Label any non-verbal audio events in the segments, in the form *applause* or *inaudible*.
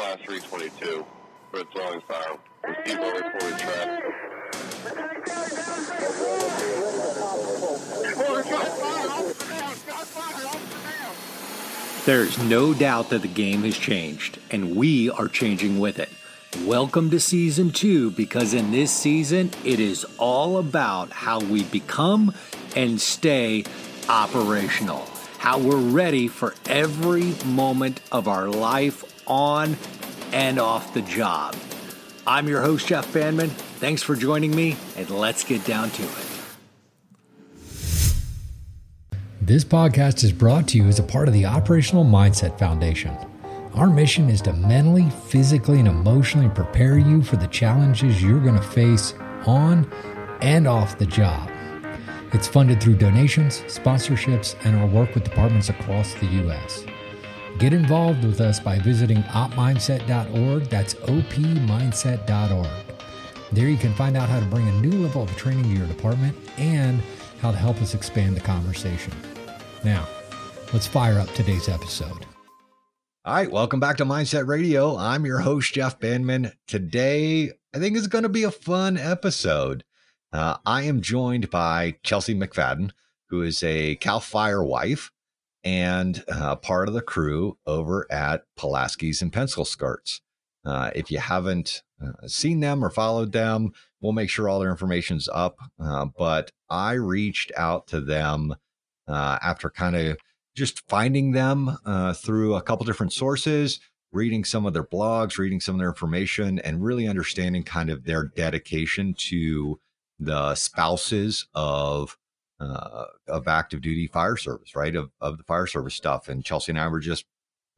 class 322 for fire. There's no doubt that the game has changed, and we are changing with it. Welcome to season two because in this season, it is all about how we become and stay operational, how we're ready for every moment of our life on and off the job. I'm your host, Jeff Bandman. Thanks for joining me, and let's get down to it. This podcast is brought to you as a part of the Operational Mindset Foundation. Our mission is to mentally, physically, and emotionally prepare you for the challenges you're going to face on and off the job. It's funded through donations, sponsorships, and our work with departments across the U.S. Get involved with us by visiting opmindset.org. That's opmindset.org. There you can find out how to bring a new level of training to your department and how to help us expand the conversation. Now, let's fire up today's episode. All right, welcome back to Mindset Radio. I'm your host, Jeff Bandman. Today, I think is going to be a fun episode. Uh, I am joined by Chelsea McFadden, who is a Cal Fire wife and uh, part of the crew over at Pulaski's and Pencil Skirts. Uh, if you haven't uh, seen them or followed them, we'll make sure all their information's up. Uh, but I reached out to them uh, after kind of just finding them through a couple different sources, reading some of their blogs, reading some of their information, and really understanding kind of their dedication to the spouses of uh, of active duty fire service, right? Of of the fire service stuff. And Chelsea and I were just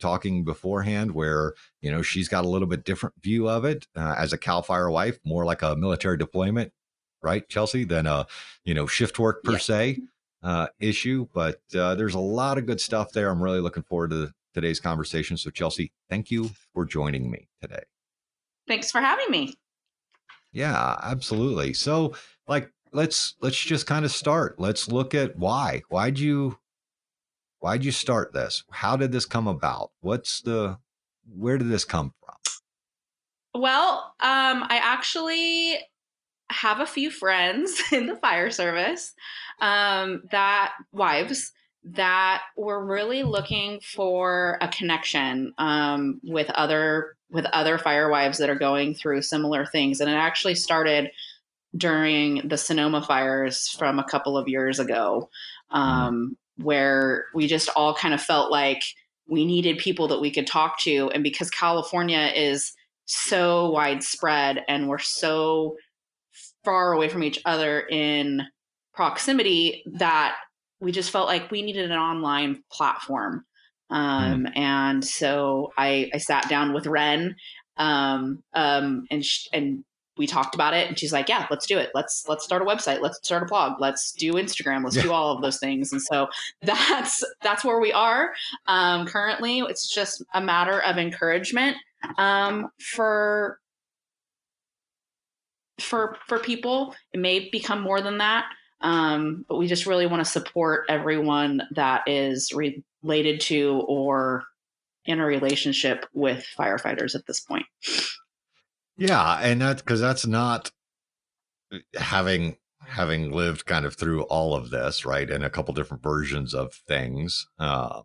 talking beforehand where you know she's got a little bit different view of it uh, as a cal fire wife more like a military deployment right chelsea than a you know shift work per yeah. se uh, issue, but uh, there's a lot of good stuff there. I'm really looking forward to today's conversation. So, Chelsea, thank you for joining me today. Thanks for having me. Yeah, absolutely. So, like, let's let's just kind of start. Let's look at why. Why'd you why'd you start this? How did this come about? What's the where did this come from? Well, um, I actually have a few friends *laughs* in the fire service um, that wives that were really looking for a connection um, with other with other fire wives that are going through similar things and it actually started during the sonoma fires from a couple of years ago mm-hmm. um, where we just all kind of felt like we needed people that we could talk to and because california is so widespread and we're so far away from each other in proximity that we just felt like we needed an online platform. Um, mm. And so I, I sat down with Ren um, um, and, sh- and we talked about it and she's like, yeah, let's do it. Let's, let's start a website. Let's start a blog. Let's do Instagram. Let's yeah. do all of those things. And so *laughs* that's, that's where we are. Um, currently it's just a matter of encouragement um, for for for people. It may become more than that, um, but we just really want to support everyone that is re- related to or in a relationship with firefighters at this point. Yeah, and that's because that's not uh, having having lived kind of through all of this, right, and a couple different versions of things. Um,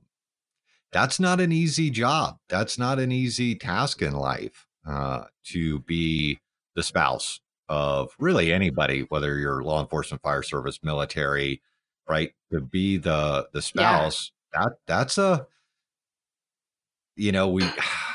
that's not an easy job. That's not an easy task in life uh, to be the spouse of really anybody, whether you're law enforcement, fire service, military, right? To be the the spouse, yeah. that that's a you know, we *sighs*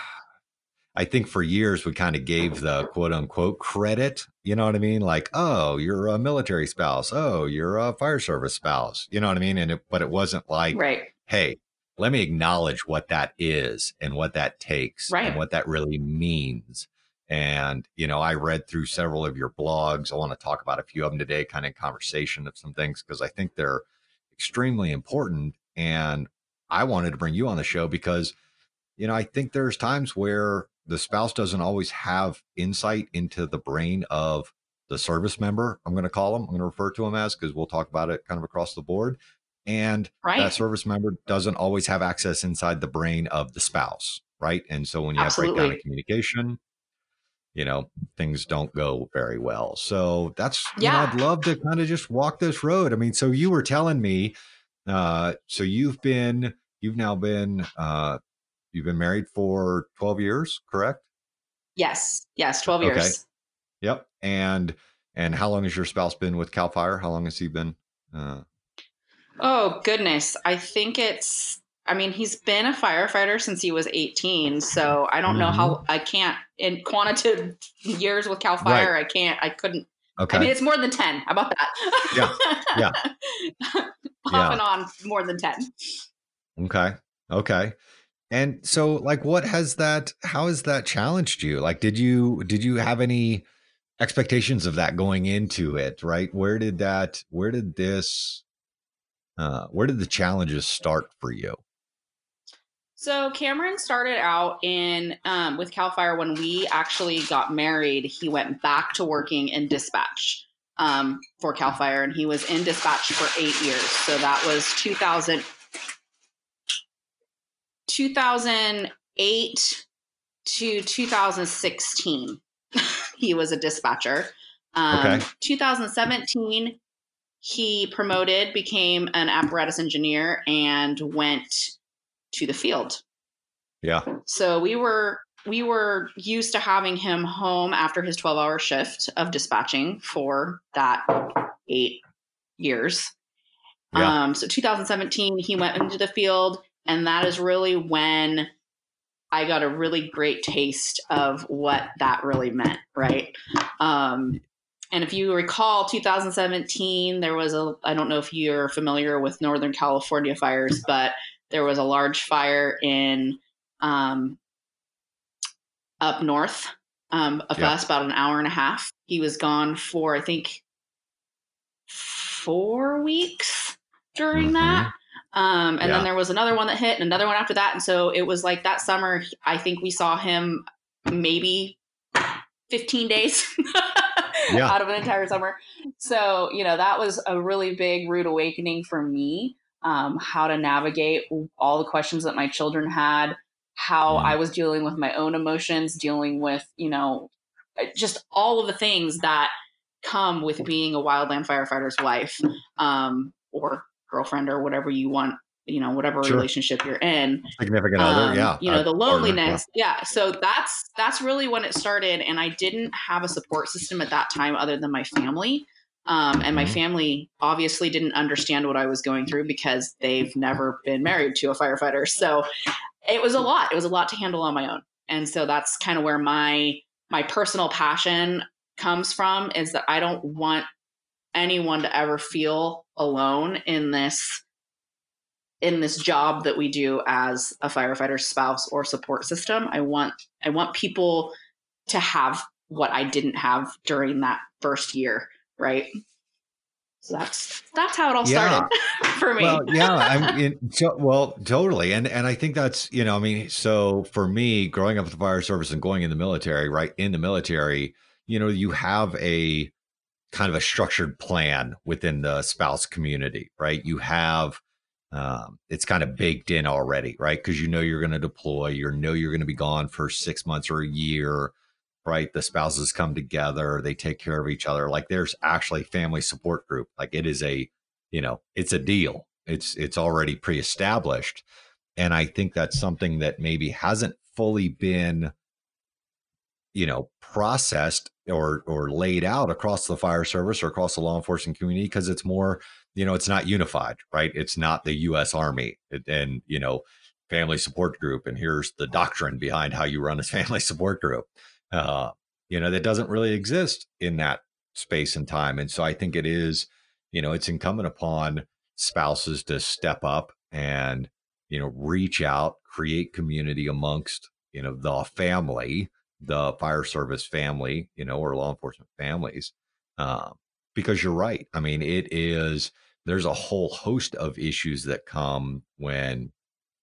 I think for years we kind of gave the quote unquote credit, you know what I mean? Like, oh, you're a military spouse. Oh, you're a fire service spouse. You know what I mean? And it, but it wasn't like, right. hey, let me acknowledge what that is and what that takes right. and what that really means. And, you know, I read through several of your blogs. I want to talk about a few of them today, kind of conversation of some things, because I think they're extremely important. And I wanted to bring you on the show because, you know, I think there's times where the spouse doesn't always have insight into the brain of the service member. I'm going to call them, I'm going to refer to them as, because we'll talk about it kind of across the board. And right. that service member doesn't always have access inside the brain of the spouse right? And so when you have breakdown Absolutely. in communication, you know, things don't go very well. So that's you know, Yeah. I'd love to kind of just walk this road. I mean, so you were telling me, uh, so you've been you've now been uh you've been married for 12 years, correct? Yes. Yes. 12 Okay. years. Yep. And and how long has your spouse been with Cal Fire? How long has he been? Uh, Oh, goodness. I think it's, I mean, he's been a firefighter since he was 18. So I don't know Mm-hmm. how, I can't, in quantitative *laughs* years with Cal Fire, I can't, I couldn't, okay. I mean, it's more than 10. How about that? Yeah, yeah. *laughs* Off Yeah. and on, more than 10. Okay. Okay. And so like what has that how has that challenged you? Like did you did you have any expectations of that going into it, right? Where did that where did this uh where did the challenges start for you? So Cameron started out in um, with Cal Fire when we actually got married. He went back to working in dispatch um, for Cal Fire, and he was in dispatch for eight years. So that was 2000, 2008 to 2016. *laughs* he was a dispatcher. Um, Okay. 2017, he promoted, became an apparatus engineer, and went to the field. Yeah. So we were we were used to having him home after his 12 hour shift of dispatching for that eight years. Yeah. Um, so 2017, he went into the field, and that is really when I got a really great taste of what that really meant, right? Um, and if you recall, 2017, there was a, I don't know if you're familiar with Northern California fires, but there was a large fire in um, up north um, of Yeah. us, about an hour and a half. He was gone for, I think, four weeks during Mhm. that. Um, and Yeah. then there was another one that hit and another one after that. And so it was like that summer, I think we saw him maybe 15 days *laughs* Yeah. out of an entire summer. So, you know, that was a really big rude awakening for me. Um, how to navigate all the questions that my children had, how Mm. I was dealing with my own emotions, dealing with, you know, just all of the things that come with being a wildland firefighter's wife um, or girlfriend or whatever you want, you know, whatever Sure. relationship you're in Significant other, um, yeah. you know the partner, yeah. loneliness yeah. so that's that's really when it started and i didn't have a support system at that time other than my family um, and my Mhm. family obviously didn't understand what i was going through because they've never been married to a firefighter so it was a lot it was a lot to handle on my own and so that's kind of where my my personal passion comes from is that i don't want anyone to ever feel alone in this in this job that we do as a firefighter spouse or support system. I want i want people to have what i didn't have during that first year right? So that's that's how it all started *laughs* for me. Well, yeah, I'm *laughs* in, so, well, totally, and and I think that's you know, I mean, so for me, growing up with the fire service and going in the military, right in the military, you know, you have a kind of a structured plan within the spouse community, right? You have um, it's kind of baked in already, right? Because you know you're going to deploy, you know you're going to be gone for six months or a year, right? The spouses come together, they take care of each other. Like there's actually family support group. Like it is a, you know, it's a deal. It's it's already pre-established, and I think that's something that maybe hasn't fully been, you know, processed or or laid out across the fire service or across the law enforcement community because it's more you know it's not unified right? It's not the us army and you know family support group and here's the doctrine behind how you run a *laughs* family support group. Uh you know that doesn't really exist in that space and time and so i think it is you know it's incumbent upon spouses to step up and you know reach out create community amongst you know the family the fire service family you know or law enforcement families um, because you're right i mean it is there's a whole host of issues that come when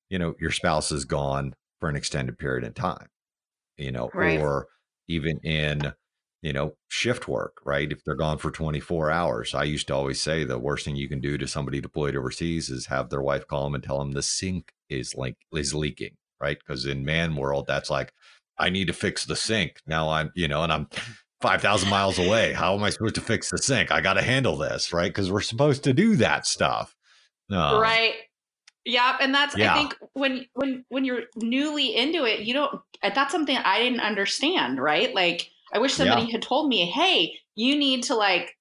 you know your spouse is gone for an extended period of time you know Right. or even in you know shift work right if they're gone for 24 hours i used to always say the worst thing you can do to somebody deployed overseas is have their wife call them and tell them the sink is like is leaking right? Because in man world, that's like, I need to fix the sink. Now I'm, you know, and I'm 5,000 miles away. How am I supposed to fix the sink? I got to handle this, right? Because we're supposed to do that stuff. Um, right. Yeah, and that's yeah. I think when when when you're newly into it, you don't. That's something I didn't understand. Right? Like I wish somebody yeah. had told me, "Hey, you need to like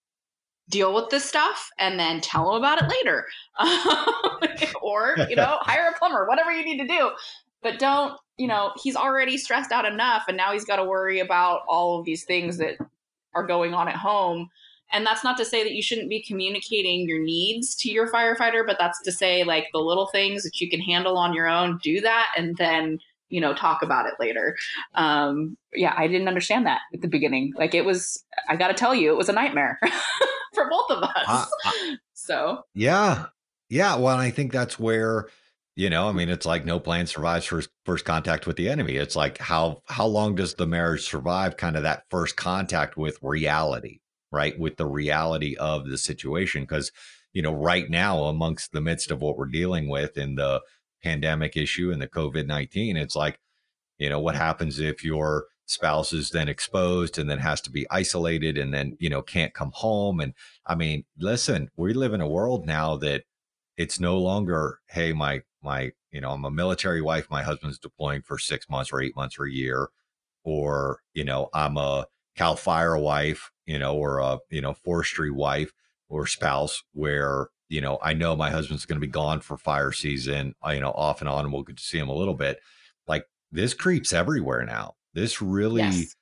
deal with this stuff and then tell them about it later, *laughs* *laughs* or you know, hire a plumber, whatever you need to do." But don't, you know, he's already stressed out enough, and now he's got to worry about all of these things that are going on at home and that's not to say that you shouldn't be communicating your needs to your firefighter, but that's to say, like, the little things that you can handle on your own, do that, and then, you know, talk about it later. Um, yeah, I didn't understand that at the beginning. Like, it was, I got to tell you, it was a nightmare *laughs* for both of us. Uh, uh, so, yeah. Yeah. Well, I think that's where, you know, I mean, it's like no plan survives first first contact with the enemy. It's like how how long does the marriage survive? Kind of that first contact with reality, right with the reality of the situation because you know right now amongst the midst of what we're dealing with in the pandemic issue and the covid-19 it's like you know what happens if your spouse is then exposed and then has to be isolated and then you know can't come home and i mean listen we live in a world now that it's no longer hey my my you know i'm a military wife my husband's deploying for six months or eight months or a year or you know i'm a cal fire wife you know, or a, you know, forestry wife or spouse where, you know, I know my husband's going to be gone for fire season, uh, you know, off and on, and we'll get to see him a little bit. Like this creeps everywhere now. This really, yes.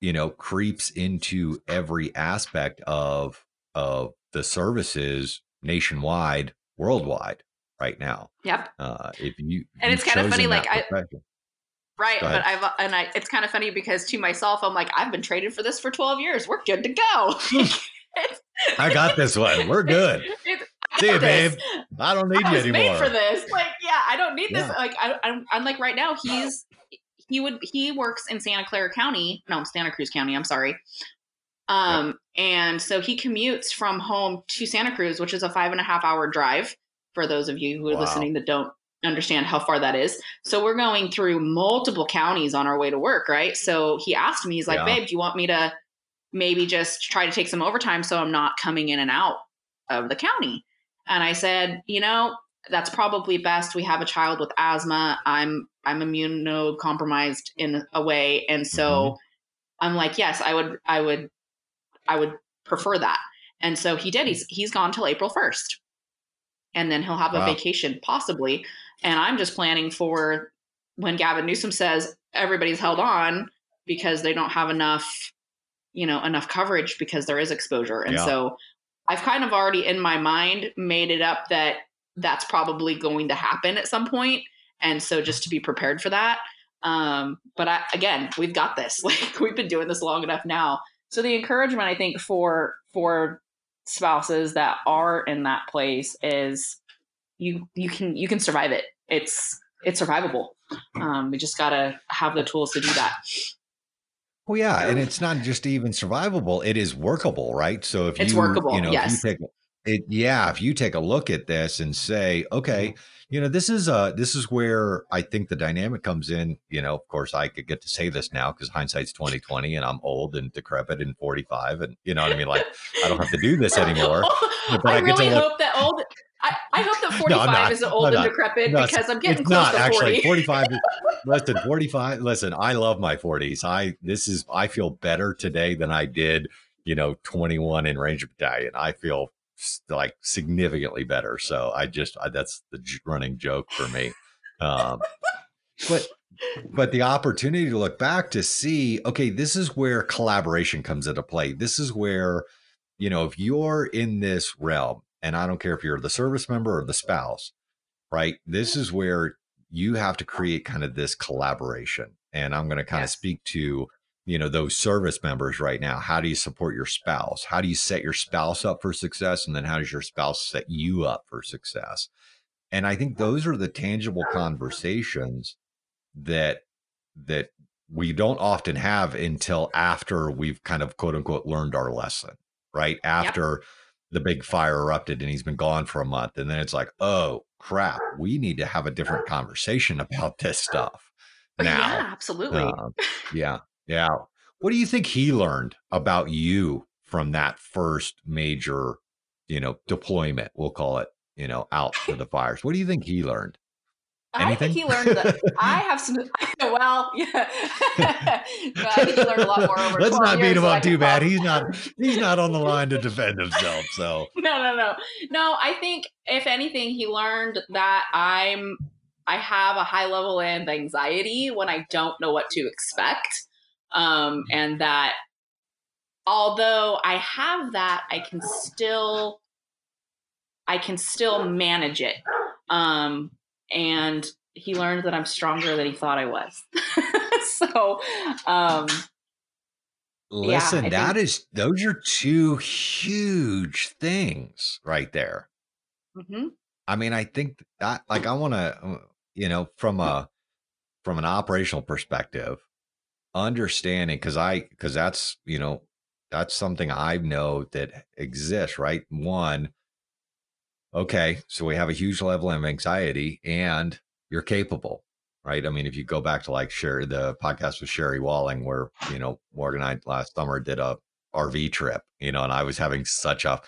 you know, creeps into every aspect of, of the services nationwide, worldwide right now. Yep. Uh, if you, and it's kind of funny, like I, Right, but I've and I it's kind of funny because to myself I'm like I've been traded for this for 12 years. We're good to go. *laughs* *laughs* I got this one. We're *laughs* good. See you, babe. I don't need I you anymore. Made for this. Like, yeah, I don't need yeah. this. Like, I, I'm, I'm like right now. He's he would he works in Santa Clara County. No, Santa Cruz County. I'm sorry. Um, and so he commutes from home to Santa Cruz, which is a five and a half hour drive. For those of you who are wow. listening that don't understand how far that is. So we're going through multiple counties on our way to work, right? So he asked me, he's like, yeah. babe, do you want me to maybe just try to take some overtime so I'm not coming in and out of the county? And I said, you know, that's probably best. We have a child with asthma. I'm I'm immunocompromised in a way. And so mm-hmm. I'm like, yes, I would I would I would prefer that. And so he did. He's he's gone till April 1st. And then he'll have a vacation possibly and I'm just planning for when Gavin Newsom says everybody's held on because they don't have enough, you know, enough coverage because there is exposure. And yeah. so I've kind of already in my mind made it up that that's probably going to happen at some point. And so just to be prepared for that. Um, but I, again, we've got this. *laughs* Like we've been doing this long enough now. So the encouragement I think for for spouses that are in that place is you you can you can survive it. It's it's survivable. Um, we just gotta have the tools to do that. Well, yeah, and it's not just even survivable; it is workable, right? So if it's you, workable, you know, yes. if you take it, yeah, if you take a look at this and say, okay, you know, this is uh this is where I think the dynamic comes in. You know, of course, I could get to say this now because hindsight's twenty twenty, and I'm old and decrepit and forty five, and you know what I mean. Like, I don't have to do this anymore. *laughs* But I, I really hope that old I, I hope that 45 no, isn't old and decrepit no, because I'm getting close not, to 40. Actually, 45 *laughs* listen, 45 listen, I love my 40s. I this is I feel better today than I did, you know, 21 in Ranger Battalion. I feel like significantly better. So I just I, that's the running joke for me. Um, but but the opportunity to look back to see, okay, this is where collaboration comes into play. This is where, you know, if you're in this realm and I don't care if you're the service member or the spouse, right? This is where you have to create kind of this collaboration. And I'm going to kind yes. of speak to, you know, those service members right now. How do you support your spouse? How do you set your spouse up for success? And then how does your spouse set you up for success? And I think those are the tangible conversations that that we don't often have until after we've kind of quote unquote learned our lesson, right? After yep the big fire erupted and he's been gone for a month. And then it's like, oh, crap, we need to have a different conversation *laughs* about this stuff *laughs* now. Um, yeah, absolutely. Yeah, yeah. What do you think he learned about you from that first major, you know, deployment? We'll call it, you know, out to the fires. What do you think he learned? I think he learned that *laughs* I have some. *laughs* Well, yeah, *laughs* I think he learned a lot more over. Let's not beat him up too bad. He's not. He's not on the line to defend himself. So no, no, no, no. I think if anything, he learned that I'm. I have a high level of anxiety when I don't know what to expect, um, and that although I have that, I can still. I can still manage it. Um, and he learned that I'm stronger than he thought I was. *laughs* so, um, listen, I that think- is those are two huge things right there. mhm. I mean, I think that like I want to, you know, from a from an operational perspective, understanding because I because that's you know that's something I know that exists. Right, one. Okay, so we have a huge level of anxiety, and you're capable, right? I mean, if you go back to like Sherry, the podcast with Sherry Walling, where you know Morgan and I last summer did a RV trip, you know, and I was having such a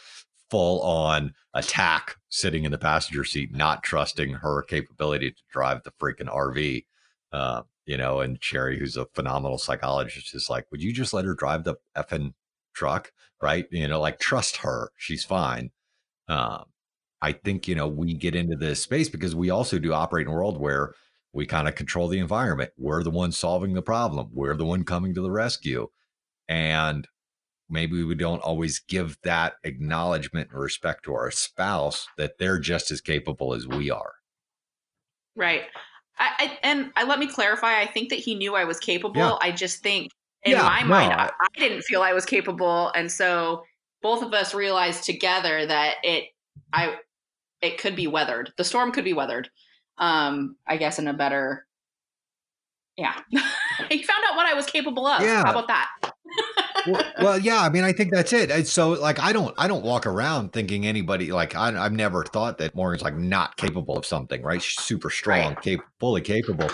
full on attack sitting in the passenger seat, not trusting her capability to drive the freaking RV. Uh, you know, and Sherry, who's a phenomenal psychologist, is like, would you just let her drive the effing truck? Right. You know, like trust her. She's fine. Um, I think, you know, we get into this space because we also do operate in a world where we kind of control the environment. We're the one solving the problem. We're the one coming to the rescue. And maybe we don't always give that acknowledgement and respect to our spouse that they're just as capable as we are. Right. I, I and I let me clarify. I think that he knew I was capable. Yeah. I just think in Yeah, my no, mind, I- I, I didn't feel I was capable, and so both of us realized together that it, I, it could be weathered. The storm could be weathered. Um, I guess in a better. Yeah, *laughs* he found out what I was capable of. Yeah. How about that? Well, well, yeah. I mean, I think that's it. So, like, I don't, I don't walk around thinking anybody like I, I've never thought that Morgan's like not capable of something, right? She's super strong, Right. cap- fully capable,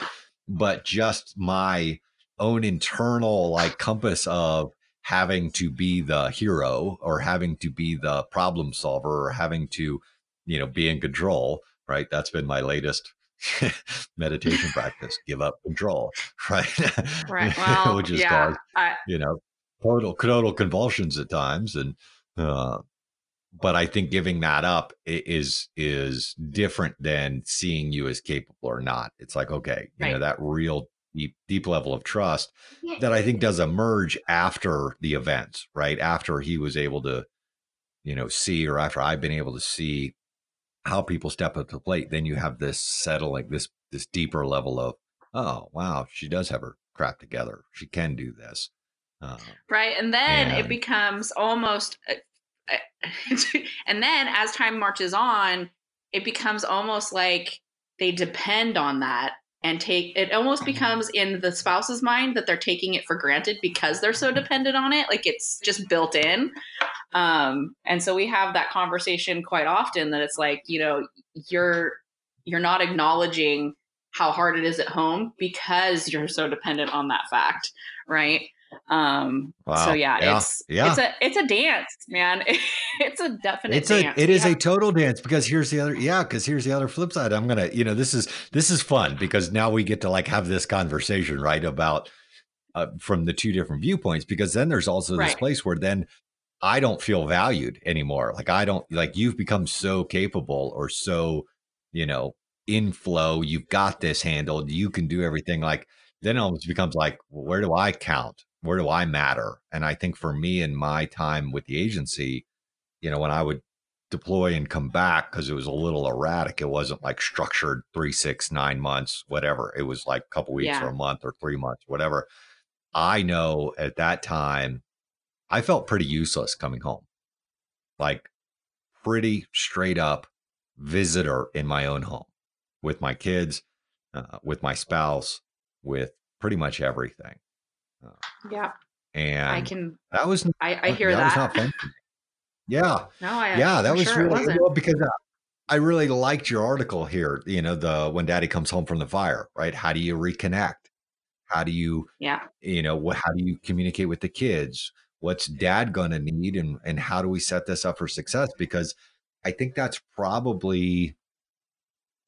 but just my own internal like compass of having to be the hero or having to be the problem solver or having to, you know, be in control. Right. That's been my latest *laughs* meditation *laughs* practice. Give up control. *laughs* Right. Right. Well, Which is yeah. called I, you know, total total convulsions at times, and uh, but I think giving that up is is different than seeing you as capable or not. It's like okay, you know, that real deep deep level of trust that I think does emerge after the events, right? After he was able to, you know, see, or after I've been able to see how people step up to the plate, then you have this settling, this this deeper level of, oh wow, she does have her crap together. She can do this. Uh, right and then And- it becomes almost uh, *laughs* and then as time marches on it becomes almost like they depend on that and take it almost becomes in the spouse's mind that they're taking it for granted because they're so dependent on it like it's just built in. Um and so we have that conversation quite often that it's like you know you're you're not acknowledging how hard it is at home because you're so dependent on that fact right um Wow. so yeah, Yeah. it's Yeah. it's a it's a dance man *laughs* it's a definite it's a dance it is Yeah. a total dance because here's the other yeah because here's the other flip side i'm gonna you know this is this is fun because now we get to like have this conversation right about uh, from the two different viewpoints because then there's also this Right. place where then i don't feel valued anymore like i don't like you've become so capable or so you know in flow you've got this handled you can do everything like then it almost becomes like well, where do i count where do i matter? And i think for me in my time with the agency you know when i would deploy and come back because it was a little erratic it wasn't like structured three six nine months whatever it was like a couple weeks Yeah. or a month or three months whatever i know at that time i felt pretty useless coming home. Like pretty straight up visitor in my own home with my kids uh, with my spouse with pretty much everything yeah and i can that was i i hear that that, was not fun yeah no i yeah that was sure really well because uh, I really liked your article here. You know, the when Daddy comes home from the fire, right? How do you reconnect? How do you, Yeah. you know, what? How do you communicate with the kids? What's Dad gonna need, and and how do we set this up for success? Because I think that's probably,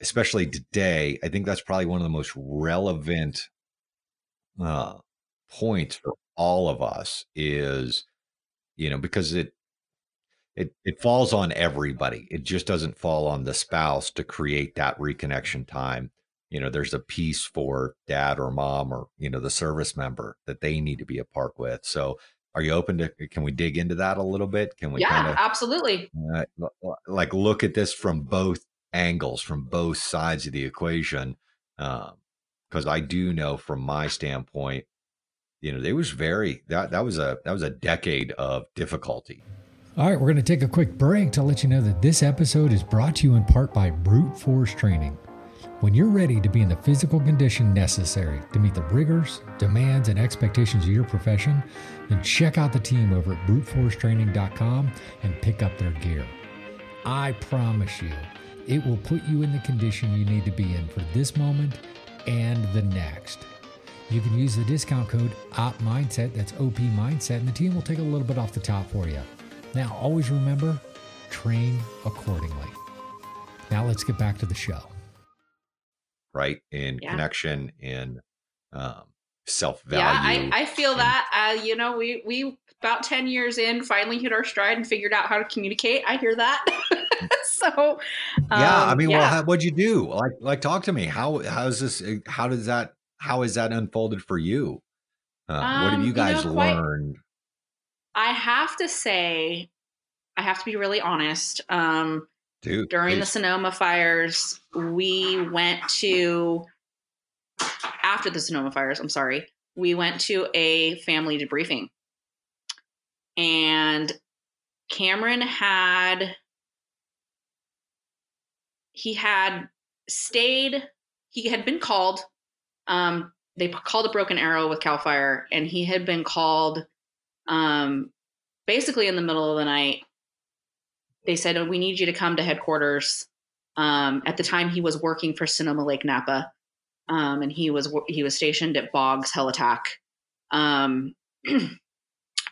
especially today, I think that's probably one of the most relevant uh, points for all of us is, you know, because it it it falls on everybody. It just doesn't fall on the spouse to create that reconnection time. You know, there's a piece for dad or mom or you know the service member that they need to be a part with. So, are you open to? Can we dig into that a little bit? Can we yeah, kind of absolutely. uh, like look at this from both angles, from both sides of the equation? Because I do know from my standpoint, you know, there was very that that was a that was a decade of difficulty. All right, we're going to take a quick break to let you know that this episode is brought to you in part by Brute Force Training. When you're ready to be in the physical condition necessary to meet the rigors, demands, and expectations of your profession, then check out the team over at bruteforcetraining.com and pick up their gear. I promise you, it will put you in the condition you need to be in for this moment and the next. You can use the discount code OP Mindset, that's OP Mindset, and the team will take a little bit off the top for you. Now, always remember, train accordingly. Now, let's get back to the show. right? In Yeah. connection, in um, self Yeah, value. I, I feel and- that. Uh, you know, we we about ten years in finally hit our stride and figured out how to communicate. I hear that. *laughs* so, yeah, I um, mean, well, how, what'd you do? Like, like, talk to me. How how's this? uh, How does that? How is that unfolded for you? Uh, what have Um, you you guys know, quite- learned? I have to say, I have to be really honest. Um, Dude, during the. Sonoma fires, we went to after the Sonoma fires, I'm sorry, we went to a family debriefing. And Cameron had he had stayed he had been called um they called a broken arrow with cal fire and he had been called um basically in the middle of the night they said, oh, "We need you to come to headquarters." Um, at the time, he was working for Sonoma Lake Napa, um, and he was he was stationed at Boggs Helitack. Um, *clears throat*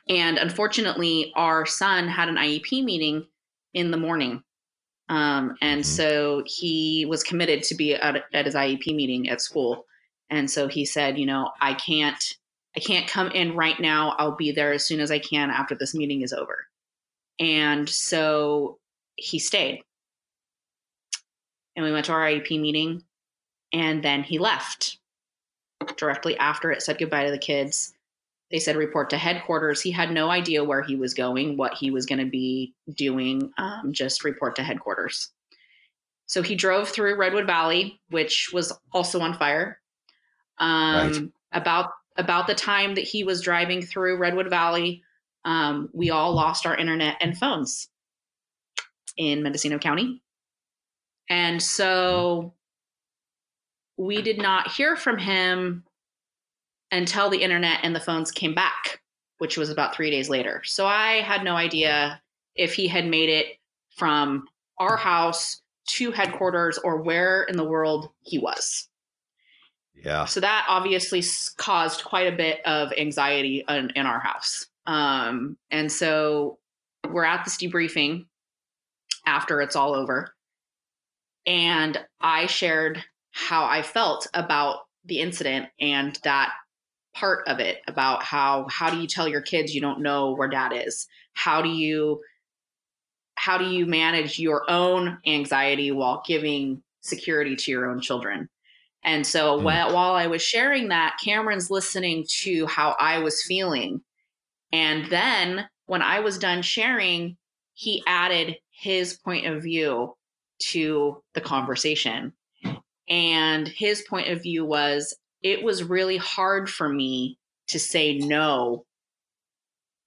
and unfortunately, our son had an IEP meeting in the morning, um, and Mhm. so he was committed to be at, at his IEP meeting at school. And so he said, "You know, I can't." I can't come in right now. I'll be there as soon as I can after this meeting is over. And so he stayed. And we went to our IEP meeting. And then he left. Directly after it said goodbye to the kids. They said report to headquarters. He had no idea where he was going, what he was going to be doing, um, just report to headquarters. So he drove through Redwood Valley, which was also on fire. Um, Right. About about the time that he was driving through Redwood Valley, um, we all lost our internet and phones in Mendocino County. And so we did not hear from him until the internet and the phones came back, which was about three days later. So I had no idea if he had made it from our house to headquarters or where in the world he was. Yeah, So that obviously caused quite a bit of anxiety in, in our house. Um, and so we're at this debriefing after it's all over. And I shared how I felt about the incident and that part of it about how how do you tell your kids you don't know where dad is? How do you how do you manage your own anxiety while giving security to your own children? And so Mm. while, while I was sharing that, Cameron's listening to how I was feeling. And then when I was done sharing, he added his point of view to the conversation. And his point of view was it was really hard for me to say no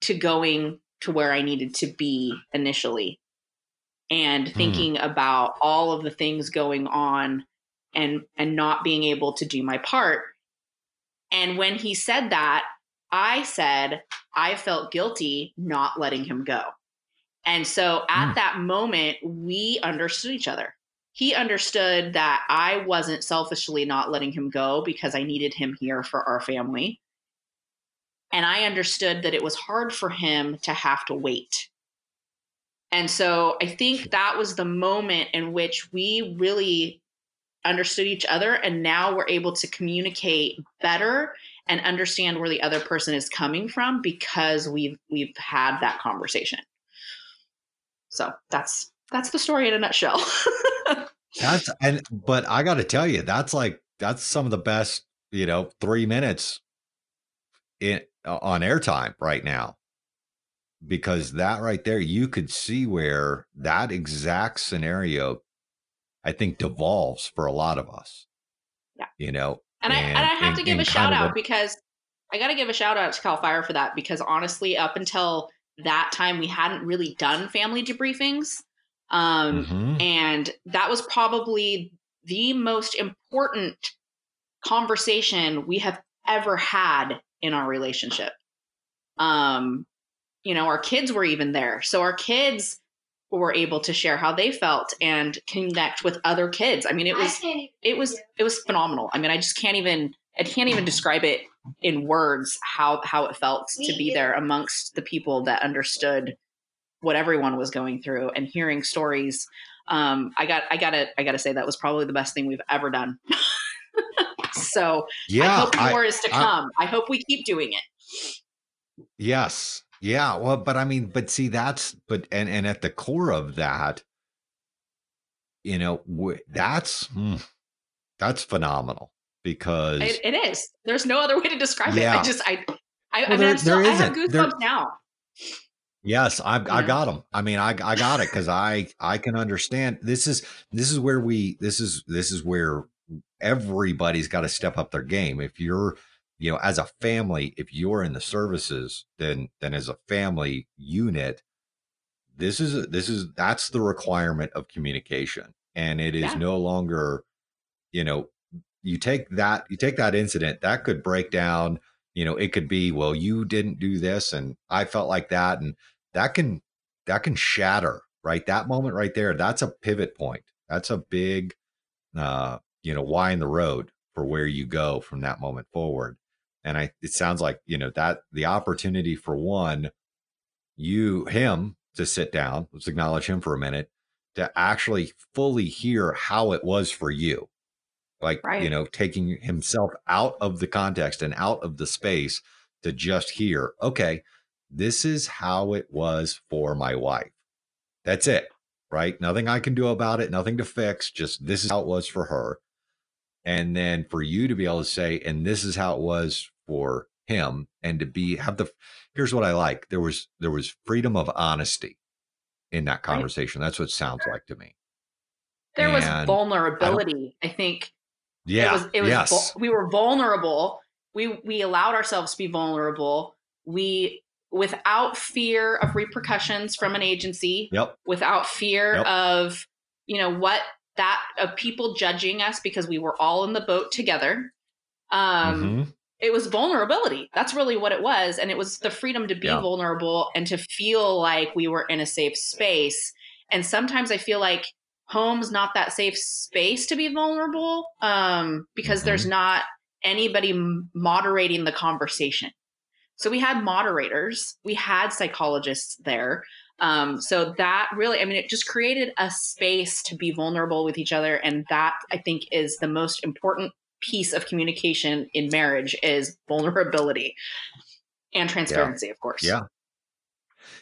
to going to where I needed to be initially and thinking about all of the things going on and and not being able to do my part. And when he said that, I said I felt guilty not letting him go. And so at Mm. that moment, we understood each other. He understood that I wasn't selfishly not letting him go because I needed him here for our family. And I understood that it was hard for him to have to wait. And so I think that was the moment in which we really understood each other. And now we're able to communicate better and understand where the other person is coming from because we've we've had that conversation. So that's that's the story in a nutshell. *laughs* That's and but I got to tell you, that's like that's some of the best, you know, three minutes in uh, on airtime right now, because that right there, you could see where that exact scenario, I think, devolves for a lot of us. Yeah. you know, and, I and I have and- to give a shout out a- because I got to give a shout out to Cal Fire for that because honestly, up until that time, we hadn't really done family debriefings. Um, Mhm. And that was probably the most important conversation we have ever had in our relationship. Um, you know, our kids were even there. So our kids were able to share how they felt and connect with other kids. I mean, it was it was it was phenomenal. I mean, I just can't even I can't even describe it in words how how it felt to be there amongst the people that understood what everyone was going through and hearing stories. Um, I got I gotta I gotta say that was probably the best thing we've ever done. *laughs* so I yeah, hope I- more is to I- come. I hope we keep doing it. Yes. Yeah. Well, but I mean, but see, that's but and and at the core of that, you know, w- that's hmm, that's phenomenal because It, it is. There's no other *laughs* way to describe it. I just I I, I mean there- I'm still, I have isn't. There- goosebumps now. yes, I I Yeah. got them. I mean, I I got it because I I can understand. This is this is where we this is this is where everybody's got to step up their game. If you're you know as a family, if you're in the services, then then as a family unit, this is this is that's the requirement of communication. And it is Yeah. no longer you know you take that you take that incident that could break down you know it could be well you didn't do this and i felt like that and that can that can shatter right? That moment right there that's a pivot point. That's a big uh you know why in the road for where you go from that moment forward and i it sounds like you know that the opportunity for one you him to sit down let's acknowledge him for a minute to actually fully hear how it was for you. Like Right. you know taking himself out of the context and out of the space to just hear okay this is how it was for my wife. That's it right? Nothing i can do about it nothing to fix just this is how it was for her and then for you to be able to say and this is how it was for him and to be have the here's what i like there was there was freedom of honesty in that conversation. That's what it sounds like to me. There was And vulnerability. I think. Yeah it was it was yes. we were vulnerable. We we allowed ourselves to be vulnerable. We without fear of repercussions from an agency yep. without fear Yep. of you know what that of people judging us because we were all in the boat together um Mhm. it was vulnerability that's really what it was and it was the freedom to be Yeah. vulnerable and to feel like we were in a safe space and sometimes i feel like home's not that safe space to be vulnerable um, because there's Mm-hmm. not anybody moderating the conversation so we had moderators we had psychologists there um, so that really i mean it just created a space to be vulnerable with each other and that i think is the most important piece of communication in marriage is vulnerability and transparency of course Yeah.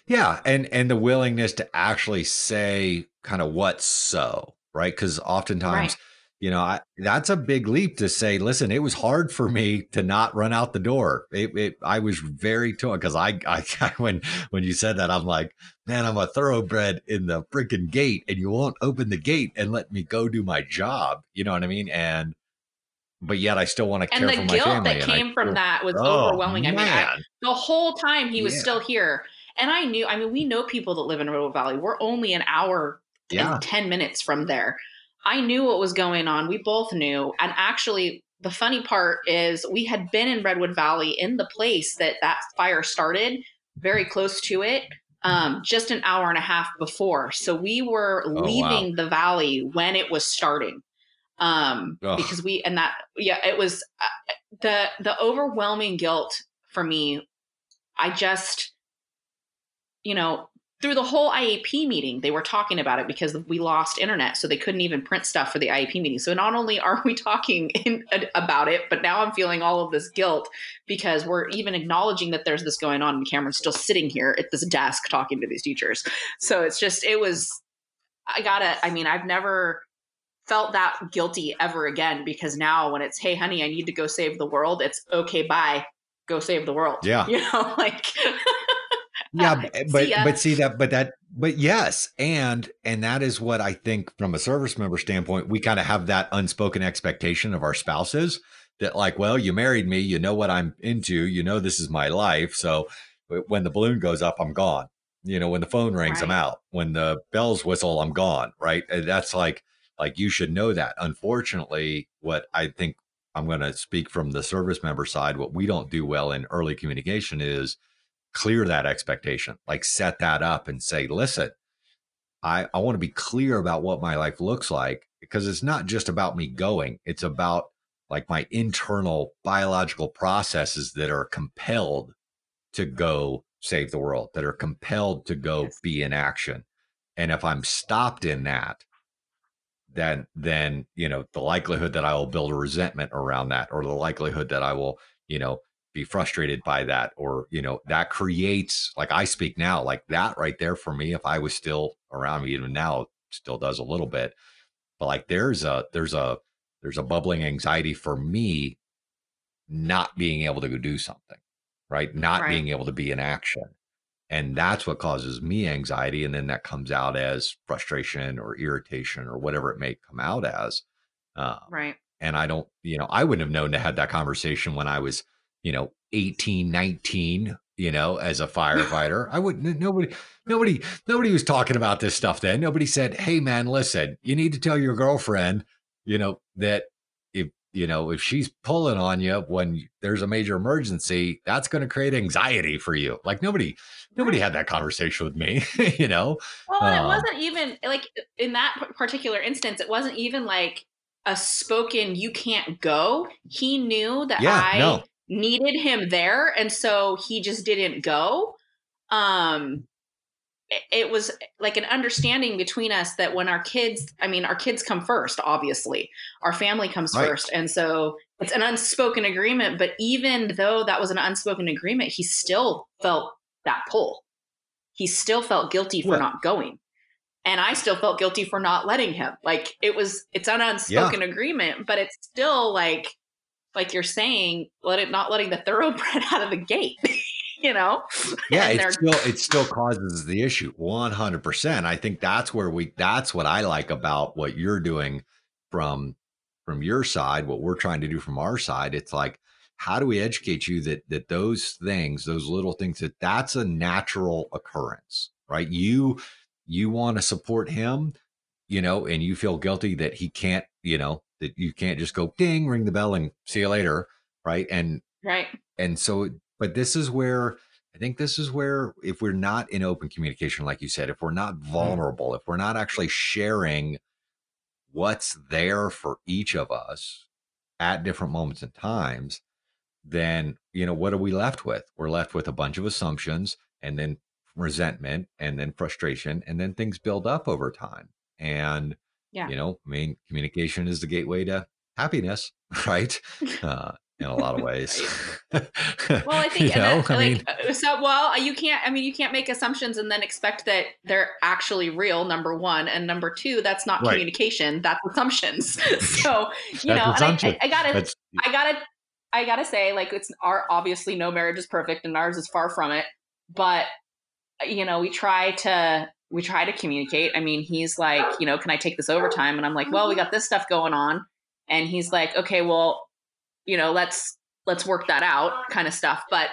Yeah, and and the willingness to actually say kind of what's so, right? Cuz oftentimes, Right. You know, I, that's a big leap to say, listen, it was hard for me to not run out the door. It, it I was very torn cuz I, *laughs* I when when you said that I'm like, man, I'm a thoroughbred in the freaking gate and you won't open the gate and let me go do my job. You know what I mean? And but yet I still want to care and the for my guilt family. that and I came from that was Oh, overwhelming i mean I, the whole time he was Yeah. still here and i knew i mean we know people that live in redwood valley we're only an hour yeah. and 10 minutes from there i knew what was going on we both knew and actually the funny part is we had been in redwood valley in the place that that fire started very close to it um, just an hour and a half before. So we were Oh, wow. leaving the valley when it was starting. Um, because we, and that, yeah, it was uh, the, the overwhelming guilt for me. I just, you know, through the whole IEP meeting, they were talking about it because we lost internet, so they couldn't even print stuff for the IEP meeting. So not only are we *laughs* talking in, about it, but now I'm feeling all of this guilt because we're even acknowledging that there's this going on, and Cameron's still sitting here at this desk talking to these teachers. So it's just, it was, I gotta, I mean, I've never felt that guilty ever again because now when it's, hey, honey, I need to go save the world, it's okay, bye, go save the world. Yeah. *laughs* You know, like, *laughs* yeah Uh, b- see but but see that but that but yes and and that is what i think from a service member standpoint we kind of have that unspoken expectation of our spouses that like well you married me you know what i'm into you know this is my life so when the balloon goes up i'm gone. You know when the phone rings i'm out. When the bells whistle i'm gone right? And that's like like you should know that. Unfortunately what i think i'm going to speak from the service member side what we don't do well in early communication is clear that expectation like set that up and say listen i i want to be clear about what my life looks like because it's not just about me going it's about like my internal biological processes that are compelled to go save the world that are compelled to go Yes. be in action and if i'm stopped in that then then you know the likelihood that i will build a resentment around that or the likelihood that i will you know be frustrated by that or you know that creates like i speak now like that right there for me if i was still around me even now still does a little bit but like there's a there's a there's a bubbling anxiety for me not being able to go do something right not Right. being able to be in action and that's what causes me anxiety and then that comes out as frustration or irritation or whatever it may come out as uh, right. and i don't you know i wouldn't have known to have that conversation when i was you know 18 19 you know as a *laughs* firefighter i wouldn't nobody nobody nobody was talking about this stuff then nobody said hey man listen you need to tell your girlfriend you know that if you know if she's pulling on you when there's a major emergency that's going to create anxiety for you like nobody nobody had that conversation with me *laughs* you know Well, and it uh, wasn't even like in that particular instance, it wasn't even like a spoken "you can't go." He knew that Yeah, I no. Needed him there, and so he just didn't go. Um, it, was like an understanding between us that when our kids, I mean, our kids come first. Obviously, our family comes Right. first, and so it's an unspoken agreement. But even though that was an unspoken agreement, he still felt that pull. He still felt guilty for not going and I still felt guilty for not letting him. Like it was, it's an unspoken agreement, but it's still like, like you're saying, let it not letting the thoroughbred *laughs* out of the gate, *laughs* you know? yeah it still it still causes the issue 100% i think that's where we that's what i like about what you're doing from from your side what we're trying to do from our side. It's like how do we educate you that that those things those little things that that's a natural occurrence right? You you want to support him you know and you feel guilty that he can't you know that you can't just go ding ring the bell and see you later right? And Right. and so but this is where i think this is where if we're not in open communication like you said if we're not mm-hmm. vulnerable if we're not actually sharing what's there for each of us at different moments and times then you know what are we left with? We're left with a bunch of assumptions and then resentment and then frustration and then things build up over time. And Yeah. you know i mean communication is the gateway to happiness *laughs* right *laughs* uh, in a lot of ways *laughs* Well, I think, you know that, i like, mean uh, so, well, you can't, I mean, you can't make assumptions and then expect that they're actually real, number one. And number two, that's not Right. communication, that's assumptions. so, you know, and I. I, I gotta, that's I gotta, I gotta say, like, it's our obviously no marriage is perfect, and ours is far from it. But you know, we try to we try to communicate. I mean, he's like, you know, can I take this overtime? And I'm like, well, we got this stuff going on, and he's like, okay, well, you know, let's let's work that out, kind of stuff. But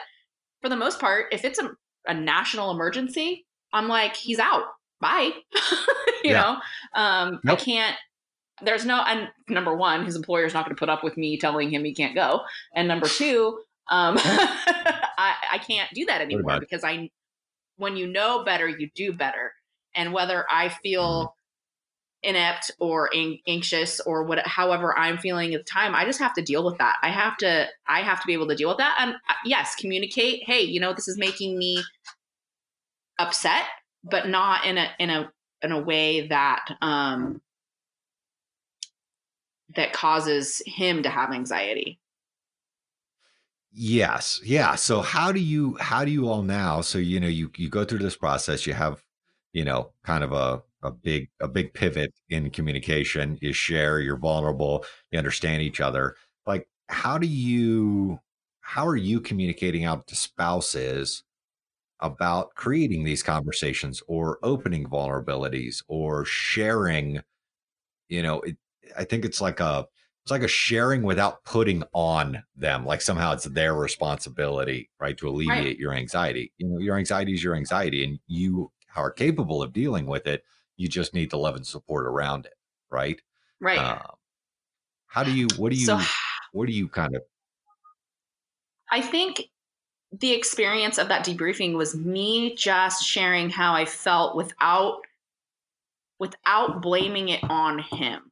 for the most part, if it's a, a national emergency, I'm like, he's out. Bye. *laughs* you Yeah. know, um, I can't there's no and number one his employer's not going to put up with me telling him he can't go and number two um *laughs* *laughs* i i can't do that anymore because i when you know better, you do better. And whether I feel inept or an- anxious or what however i'm feeling at the time i just have to deal with that i have to i have to be able to deal with that and uh, yes communicate hey you know this is making me upset but not in a in a in a way that um that causes him to have anxiety Yes. Yeah. So how do you how do you all now? So you know you you go through this process. You have you know kind of a a big a big pivot in communication. is share. You're vulnerable. You understand each other. Like how do you how are you communicating out to spouses about creating these conversations or opening vulnerabilities or sharing? You know, it, I think it's like a it's like a sharing without putting on them like somehow it's their responsibility right to alleviate Right. your anxiety you know your anxiety is your anxiety and you are capable of dealing with it you just need the love and support around it right right um, how do you what do you so *sighs* what do you kind of I think the experience of that debriefing was me just sharing how I felt without without blaming it on him.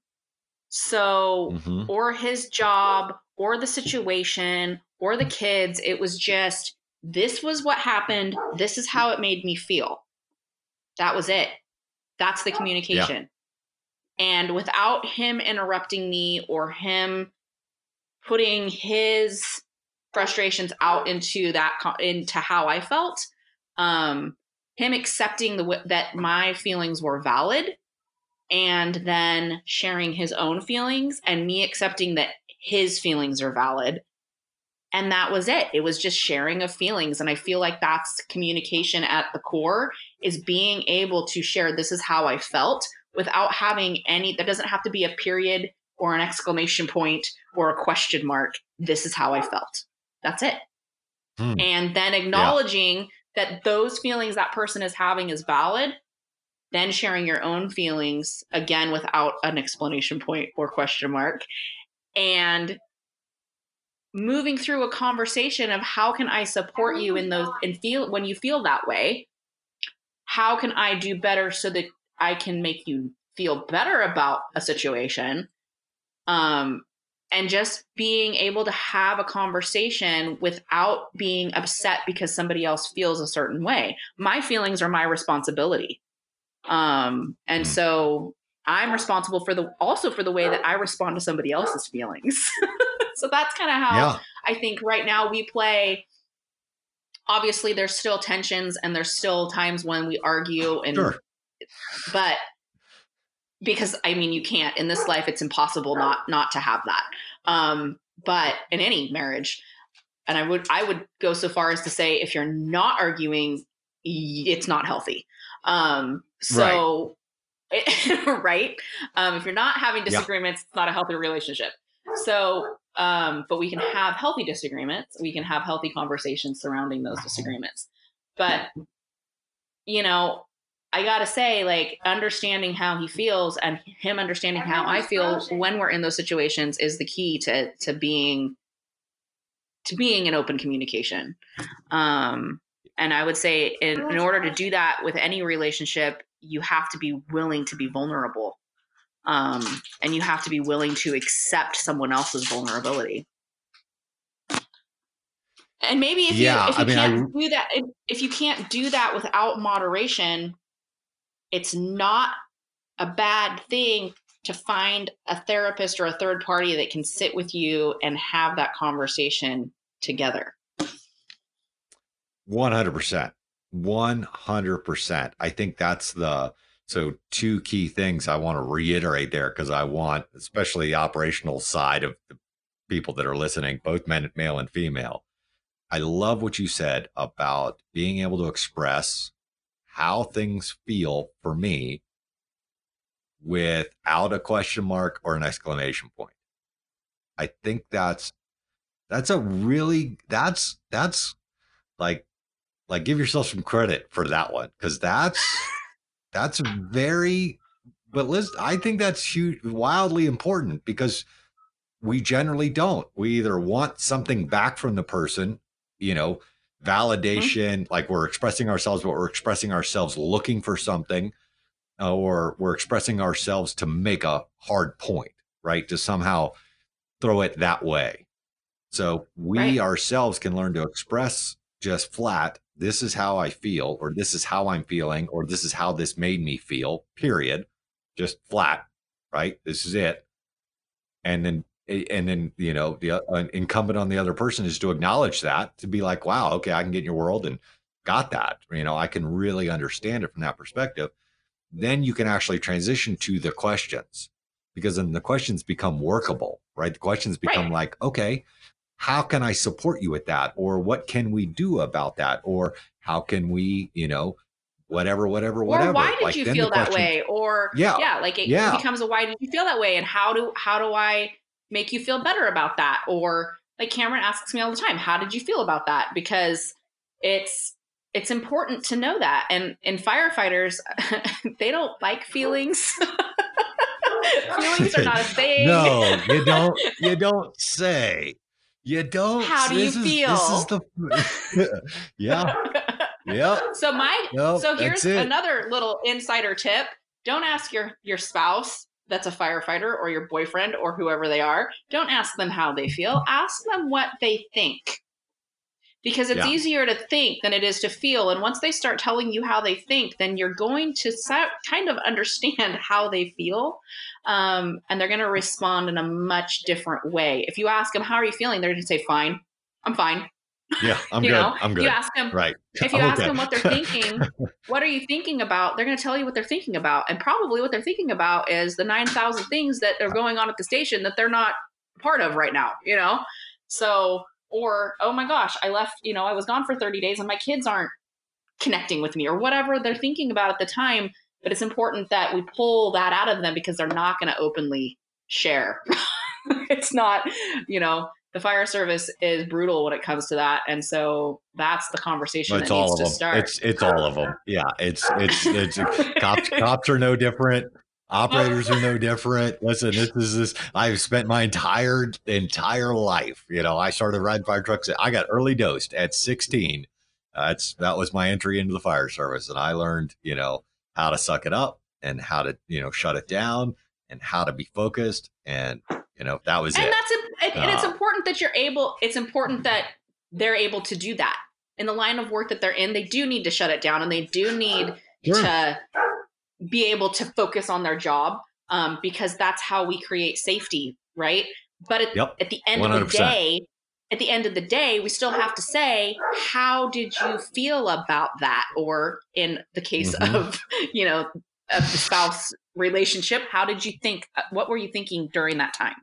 So Mhm. or his job or the situation or the kids, it was just this was what happened, this is how it made me feel. That was it. That's the communication. And without him interrupting me or him putting his frustrations out into that into how I felt. Um, him accepting the that my feelings were valid, and then sharing his own feelings, and me accepting that his feelings are valid. And that was it. It was just sharing of feelings, and I feel like that's communication at the core is being able to share. This is how I felt without having any. That doesn't have to be a period or an exclamation point or a question mark. This is how I felt. That's it. Hmm. And then acknowledging that those feelings that person is having is valid, then sharing your own feelings again without an explanation point or question mark. And moving through a conversation of how can I support you in those and feel when you feel that way, how can I do better so that I can make you feel better about a situation? Um, and just being able to have a conversation without being upset because somebody else feels a certain way. My feelings are my responsibility. Um, and Mm. so I'm responsible for the also for the way that I respond to somebody else's feelings. *laughs* so that's kind of how yeah I think right now we play. Obviously, there's still tensions and there's still times when we argue and sure but because I mean you can't in this life it's impossible not not to have that. Um, but in any marriage, and I would I would go so far as to say if you're not arguing, it's not healthy. Um, so right, *laughs* um, if you're not having Yeah. disagreements, it's not a healthy relationship. So, um, but we can have healthy disagreements. We can have healthy conversations surrounding those disagreements. But you know, I gotta say, like understanding how he feels and him understanding how I feel when we're in those situations is the key to to being to being in open communication. Um, and I would say, in, in order to do that with any relationship, you have to be willing to be vulnerable, um, and you have to be willing to accept someone else's vulnerability. And maybe if Yeah, you if I you mean, can't do that, if, if you can't do that without moderation, it's not a bad thing to find a therapist or a third party that can sit with you and have that conversation together. 100%. 100%. I think that's the so two key things I want to reiterate there because I want especially the operational side of the people that are listening, both men, male and female. I love what you said about being able to express how things feel for me without a question mark or an exclamation point. I think that's that's a really that's that's like like give yourself some credit for that one because that's that's very but listen i think that's huge wildly important because we generally don't we either want something back from the person you know validation, like we're expressing ourselves, but we're expressing ourselves looking for something, uh, or we're expressing ourselves to make a hard point, right? To somehow throw it that way. So we Right. ourselves can learn to express just flat, this is how I feel, or this is how I'm feeling, or this is how this made me feel, period. Just flat, right? This is it. And then, and then, you know, the uh, incumbent on the other person is to acknowledge that, to be like, wow, okay, I can get in your world and got that. You know, I can really understand it from that perspective. Then you can actually transition to the questions because then the questions become workable, right? The questions become Right. like, okay, how can I support you with that? Or what can we do about that? Or how can we, you know, whatever, whatever, whatever. Or why did Like, you feel that question- way? Or Yeah. yeah, like it Yeah. becomes a why did you feel that way? And how do how do I make you feel better about that? Or like Cameron asks me all the time, how did you feel about that? Because it's it's important to know that. And and firefighters, *laughs* they don't like feelings. *laughs* feelings are not a *laughs* thing. No, you don't. You don't say. You don't. How do you this is- This is the. *laughs* *laughs* yeah. Yeah. So my No, so here's another little insider tip. Don't ask your your spouse that's a firefighter or your boyfriend or whoever they are. Don't ask them how they feel. Ask them what they think. Because it's Yeah. easier to think than it is to feel. And once they start telling you how they think, then you're going to kind of understand *laughs* how they feel. Um, and they're going to respond in a much different way. If you ask them, How are you feeling? They're going to say, Fine. I'm fine. Yeah. I'm *laughs* you good. know, I'm good. you ask them, right. if *laughs* you I'm ask okay. them what they're thinking, what are you thinking about? They're going to tell you what they're thinking about. And probably what they're thinking about is the 9,000 things that are going on at the station that they're not part of right now, you know? So, or, oh my gosh, I left, you know, I was gone for 30 days and my kids aren't connecting with me or whatever they're thinking about at the time. But it's important that we pull that out of them because they're not going to openly share. *laughs* it's not, you know, the fire service is brutal when it comes to that. And so that's the conversation It's that needs all of to them. start. It's it's all of them. Yeah. It's it's it's *laughs* cops. Cops are no different. Operators are no different. Listen, this is this. I've spent my entire entire life. You know, I started riding fire trucks. I got early dosed at 16. Uh, that's that was my entry into the fire service, and I learned, you know, how to suck it up and how to, you know, shut it down and how to be focused. And you know, that was and it. that's it, and it's Uh, important that you're able it's important that they're able to do that in the line of work that they're in they do need to shut it down and they do need Sure. to be able to focus on their job um, because that's how we create safety right but at, Yep. at the end of the day at the end of the day we still have to say how did you feel about that or in the case Mhm. of *laughs* you know of the spouse relationship how did you think uh, what were you thinking during that time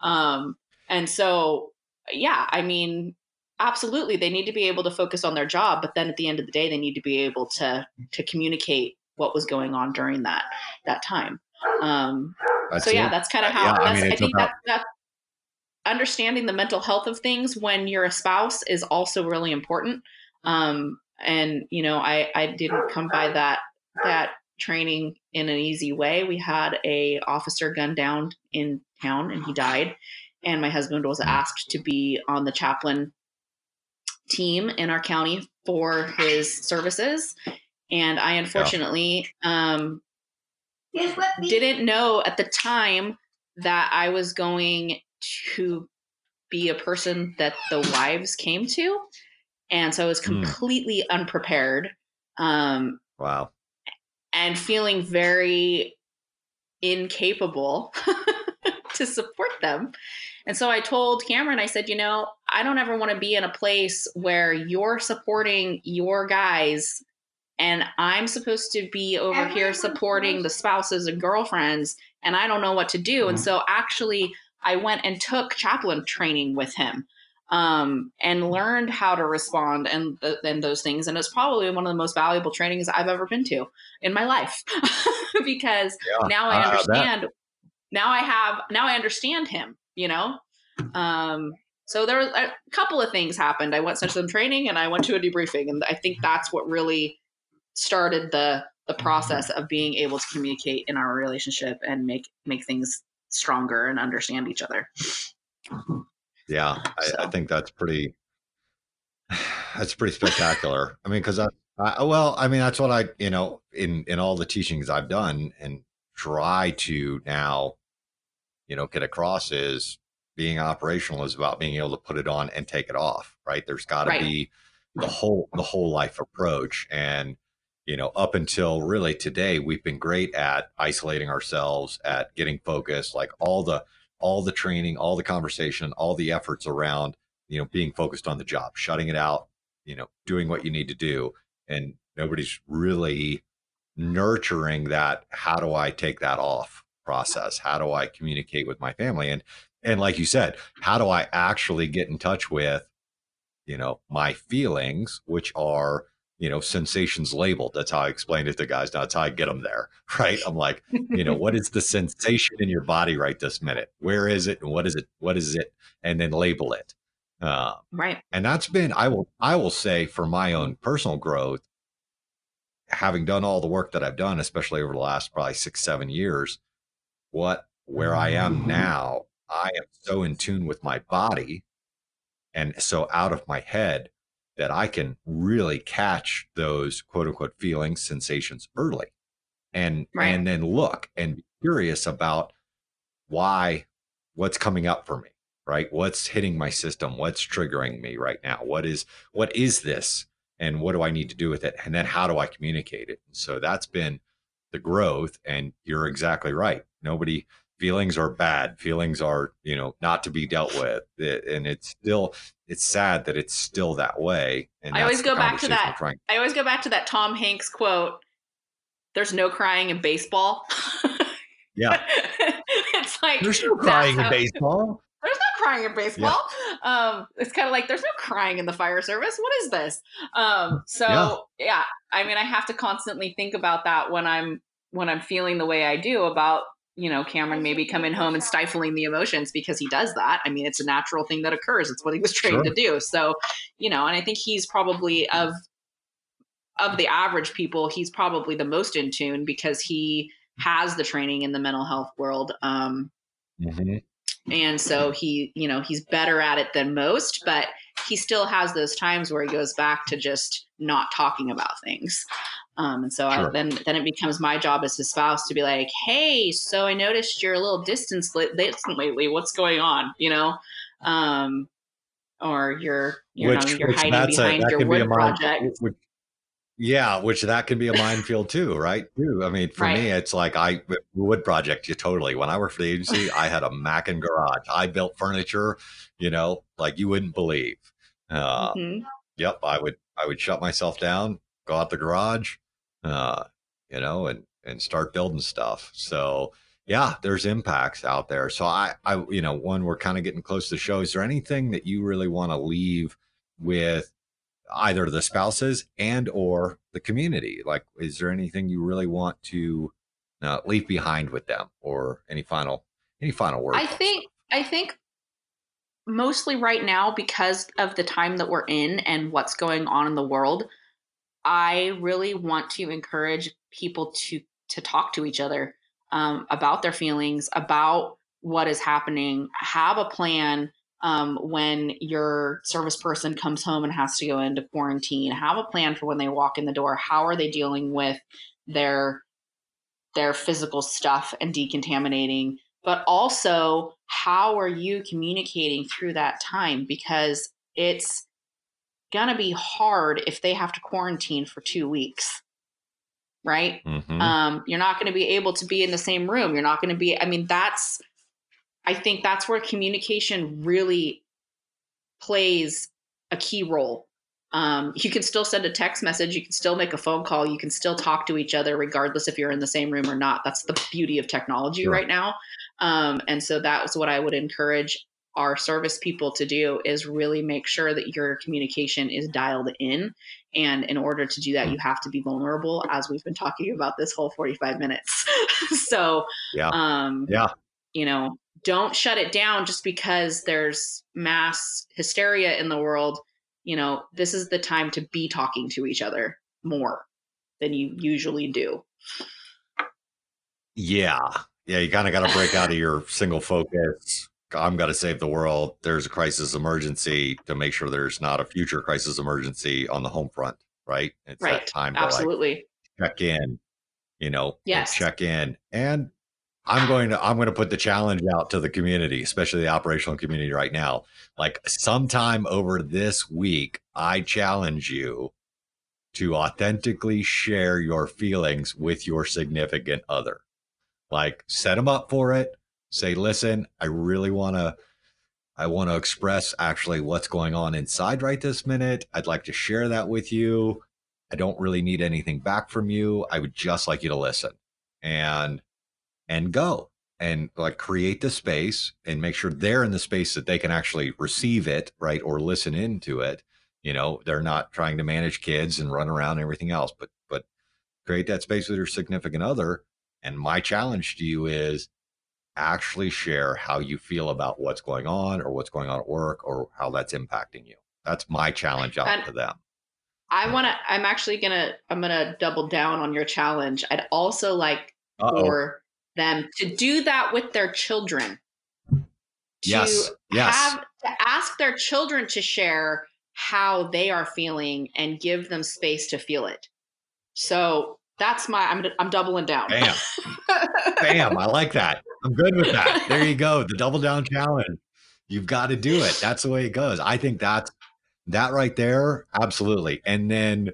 um and so yeah i mean absolutely they need to be able to focus on their job but then at the end of the day they need to be able to to communicate what was going on during that that time. Um so yeah it. that's kind of how yeah, I I, mean, it's think about- that that understanding the mental health of things when you're a spouse is also really important. Um and you know i i didn't come by that that training in an easy way. We had a officer gunned down in town and he died. And my husband was asked to be on the chaplain team in our county for his services and i unfortunately um didn't know at the time that I was going to be a person that the wives came to. And so I was Hmm. completely unprepared um, Wow. and feeling very incapable *laughs* to support them. And so I told Cameron, I said, you know, I don't ever want to be in a place where you're supporting your guys and I'm supposed to be over here supporting the spouses and girlfriends and I don't know what to do. And so actually I went and took chaplain training with him um, and learned how to respond and th- and those things. And it's probably one of the most valuable trainings I've ever been to in my life *laughs* because Yeah, now I I- I understand. Now I have. Now I understand him. You know. Um, so there were a couple of things happened. I went to some training and I went to a debriefing, and I think that's what really started the the mm-hmm. process of being able to communicate in our relationship and make make things stronger and understand each other. Yeah, I, I think that's pretty. That's pretty spectacular. I mean, because I, I, well, I mean, that's what I, you know, in in all the teachings I've done and try to now, you know, get across is being operational is about being able to put it on and take it off. Right? There's got to Right. be the whole the whole life approach, and you know, up until really today, we've been great at isolating ourselves, at getting focused, like all the all the training, all the conversation, all the efforts around, you know, being focused on the job, shutting it out, you know, doing what you need to do. And nobody's really nurturing that. How do I take that off process? How do I communicate with my family? And, and like you said, how do I actually get in touch with, you know, my feelings, which are, you know, sensations labeled. That's how I explained it to guys. That's how I get them there. *laughs* Right. I'm like, you know, what is the sensation in your body right this minute? Where is it? And what is it? What is it? And then label it. Uh, Right. and that's been i will i will say for my own personal growth having done all the work that i've done especially over the last probably six seven years what where i am now i am so in tune with my body and so out of my head that i can really catch those quote unquote feelings sensations early and Right. and then look and be curious about why what's coming up for me right? What's hitting my system? What's triggering me right now? What is what is this? And what do i need to do with it? And then how do i communicate it? And so that's been the growth and you're exactly right. Nobody feelings are bad. Feelings are you know not to be dealt with. And it's still it's sad that it's still that way and I always go back to that. we're I always go back to that Tom Hanks quote. There's no crying in baseball. yeah *laughs* it's like there's no crying in baseball There's no crying in baseball. Um, it's kind of like there's no crying in the fire service. What is this? Um, so yeah. I mean, I have to constantly think about that when I'm when I'm feeling the way I do about you know Cameron maybe coming home and stifling the emotions because he does that. I mean, it's a natural thing that occurs. It's what he was *laughs* trained Sure. to do. So you know, and I think he's probably of of the average people, he's probably the most in tune because he has the training in the mental health world. Um, Mhm. and so he you know he's better at it than most but he still has those times where he goes back to just not talking about things um, and so I, then then it becomes my job as his spouse to be like hey so i noticed you're a little distant lately what's going on you know um, or you're you know you're hiding a- behind that your a wood project which- yeah, which that can be a minefield too, right? Too. I mean, for Right. me, it's like I wood project. You totally. When I worked for the agency, I had a Mackin garage. I built furniture, you know, like you wouldn't believe. Uh, Mhm. Yep, I would. I would shut myself down, go out the garage, uh, you know, and and start building stuff. So yeah, there's impacts out there. So I, I, you know, one we're kind of getting close to the show. Is there anything that you really want to leave with either the spouses and or the community? Like, is there anything you really want to uh, leave behind with them, or any final any final words? I think I think mostly right now because of the time that we're in and what's going on in the world, I really want to encourage people to to talk to each other um, about their feelings, about what is happening. Have a plan um, when your service person comes home and has to go into quarantine. Have a plan for when they walk in the door. How are they dealing with their their physical stuff and decontaminating? But also, how are you communicating through that time? Because it's gonna be hard if they have to quarantine for two weeks, right? Mhm. um, you're not going to be able to be in the same room you're not going to be i mean that's i think that's where communication really plays a key role um, you can still send a text message you can still make a phone call you can still talk to each other regardless if you're in the same room or not that's the beauty of technology Sure. right now um, and so that was what i would encourage our service people to do is really make sure that your communication is dialed in and in order to do that, you have to be vulnerable, as we've been talking about this whole 45 minutes. *laughs* so, Yeah. um, Yeah. you know, don't shut it down just because there's mass hysteria in the world. You know, this is the time to be talking to each other more than you usually do. Yeah. Yeah. You kind of got to break out of your single focus I'm going to save the world. There's a crisis emergency to make sure there's not a future crisis emergency on the home front, right? It's right. that time to Absolutely. like check in, you know, Yes. check in. And I'm going to I'm going to put the challenge out to the community, especially the operational community right now. Like sometime over this week, I challenge you to authentically share your feelings with your significant other. Like set them up for it. Say, listen, I really want to I want to express actually what's going on inside right this minute. I'd like to share that with you. I don't really need anything back from you. I would just like you to listen and and go and like create the space and make sure they're in the space that they can actually receive it, right? Or listen into it. You know, they're not trying to manage kids and run around and everything else, but but create that space with your significant other. And my challenge to you is actually share how you feel about what's going on or what's going on at work or how that's impacting you. That's my challenge out And- to them. I want to. I'm actually gonna. I'm gonna double down on your challenge. I'd also like Uh-oh. for them to do that with their children. To Yes. Yes. have to ask their children to share how they are feeling and give them space to feel it. So that's my. I'm. I'm doubling down. Bam. *laughs* Bam. I like that. I'm good with that. There you go. The double down challenge. You've got to do it. That's the way it goes. I think that's that right there. Absolutely. And then,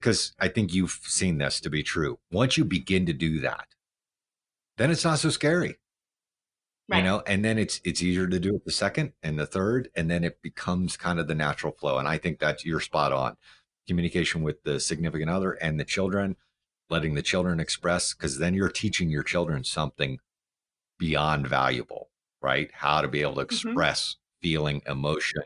because I think you've seen this to be true. Once you begin to do that, then it's not so scary. Right. You know, and then it's it's easier to do it the second and the third, and then it becomes kind of the natural flow. And I think that you're spot on. Communication with the significant other and the children, letting the children express, because then you're teaching your children something beyond valuable, right? How to be able to Mhm. express feeling, emotion,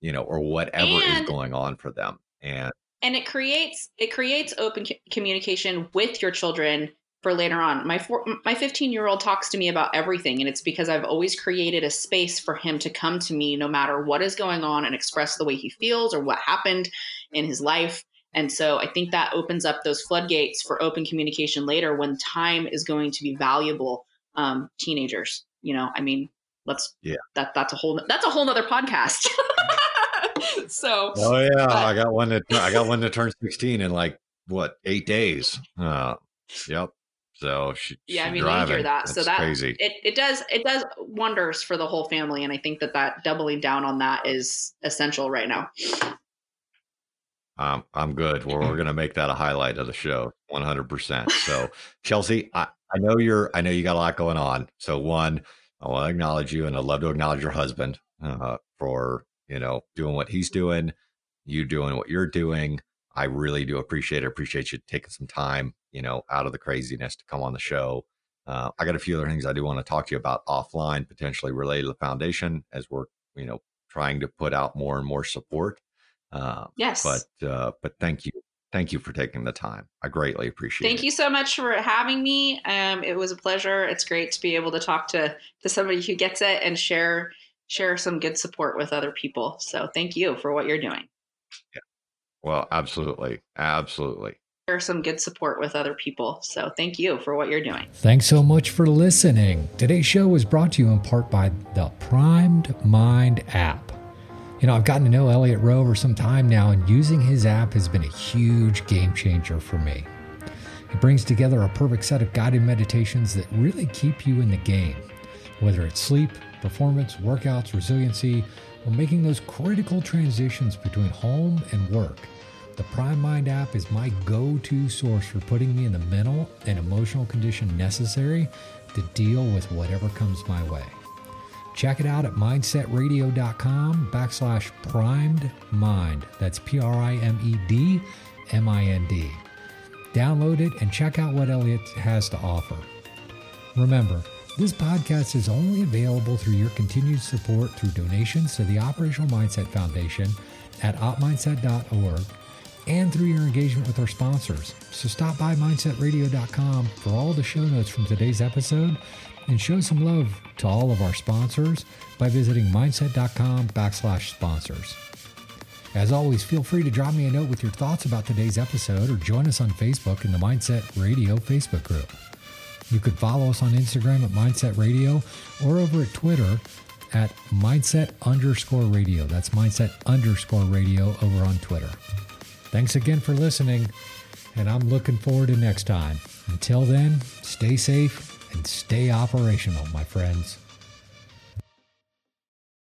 you know, or whatever is going on for them. And and it creates it creates open c- communication with your children for later on my four, my 15 year old talks to me about everything and it's because i've always created a space for him to come to me no matter what is going on and express the way he feels or what happened in his life and so i think that opens up those floodgates for open communication later when time is going to be valuable um, teenagers you know i mean let's Yeah. that that's a whole that's a whole nother podcast *laughs* so oh yeah, But- I got one that I got one to turn 16 in like what eight days. Uh, yep. So she, Yeah, I mean, you hear that, so It's that- crazy. it, it does it does wonders for the whole family and i think that that doubling down on that is essential right now Um, I'm good. We're, we're going to make that a highlight of the show, 100%. So, Chelsea, I, I know you're, I know you got a lot going on. So, one, I want to acknowledge you, and I'd love to acknowledge your husband uh, for you know doing what he's doing, you doing what you're doing. I really do appreciate it. Appreciate you taking some time, you know, out of the craziness to come on the show. Uh, I got a few other things I do want to talk to you about offline, potentially related to the foundation, as we're you know trying to put out more and more support. Uh, yes but uh, but thank you, thank you for taking the time. I greatly appreciate thank it. you so much for having me um, it was a pleasure it's great to be able to talk to to somebody who gets it and share share some good support with other people so thank you for what you're doing Yeah. Well, absolutely, absolutely. share some good support with other people so thank you for what you're doing Thanks so much for listening. Today's show was brought to you in part by the Primed Mind app. You know, I've gotten to know Elliot Roe for some time now, and using his app has been a huge game changer for me. It brings together a perfect set of guided meditations that really keep you in the game, whether it's sleep, performance, workouts, resiliency, or making those critical transitions between home and work. The Primed Mind app is my go to source for putting me in the mental and emotional condition necessary to deal with whatever comes my way. Check it out at mindsetradio.com backslash primed mind. That's P R I M E D M I N D. Download it and check out what Elliot has to offer. Remember, this podcast is only available through your continued support through donations to the Operational Mindset Foundation at opmindset.org and through your engagement with our sponsors. So stop by mindsetradio.com for all the show notes from today's episode and show some love to all of our sponsors by visiting mindset.com backslash sponsors. As always, feel free to drop me a note with your thoughts about today's episode or join us on Facebook in the Mindset Radio Facebook group. You could follow us on Instagram at Mindset Radio or over at Twitter at Mindset underscore radio. That's Mindset underscore radio over on Twitter. Thanks again for listening, and I'm looking forward to next time. Until then, stay safe and stay operational, my friends.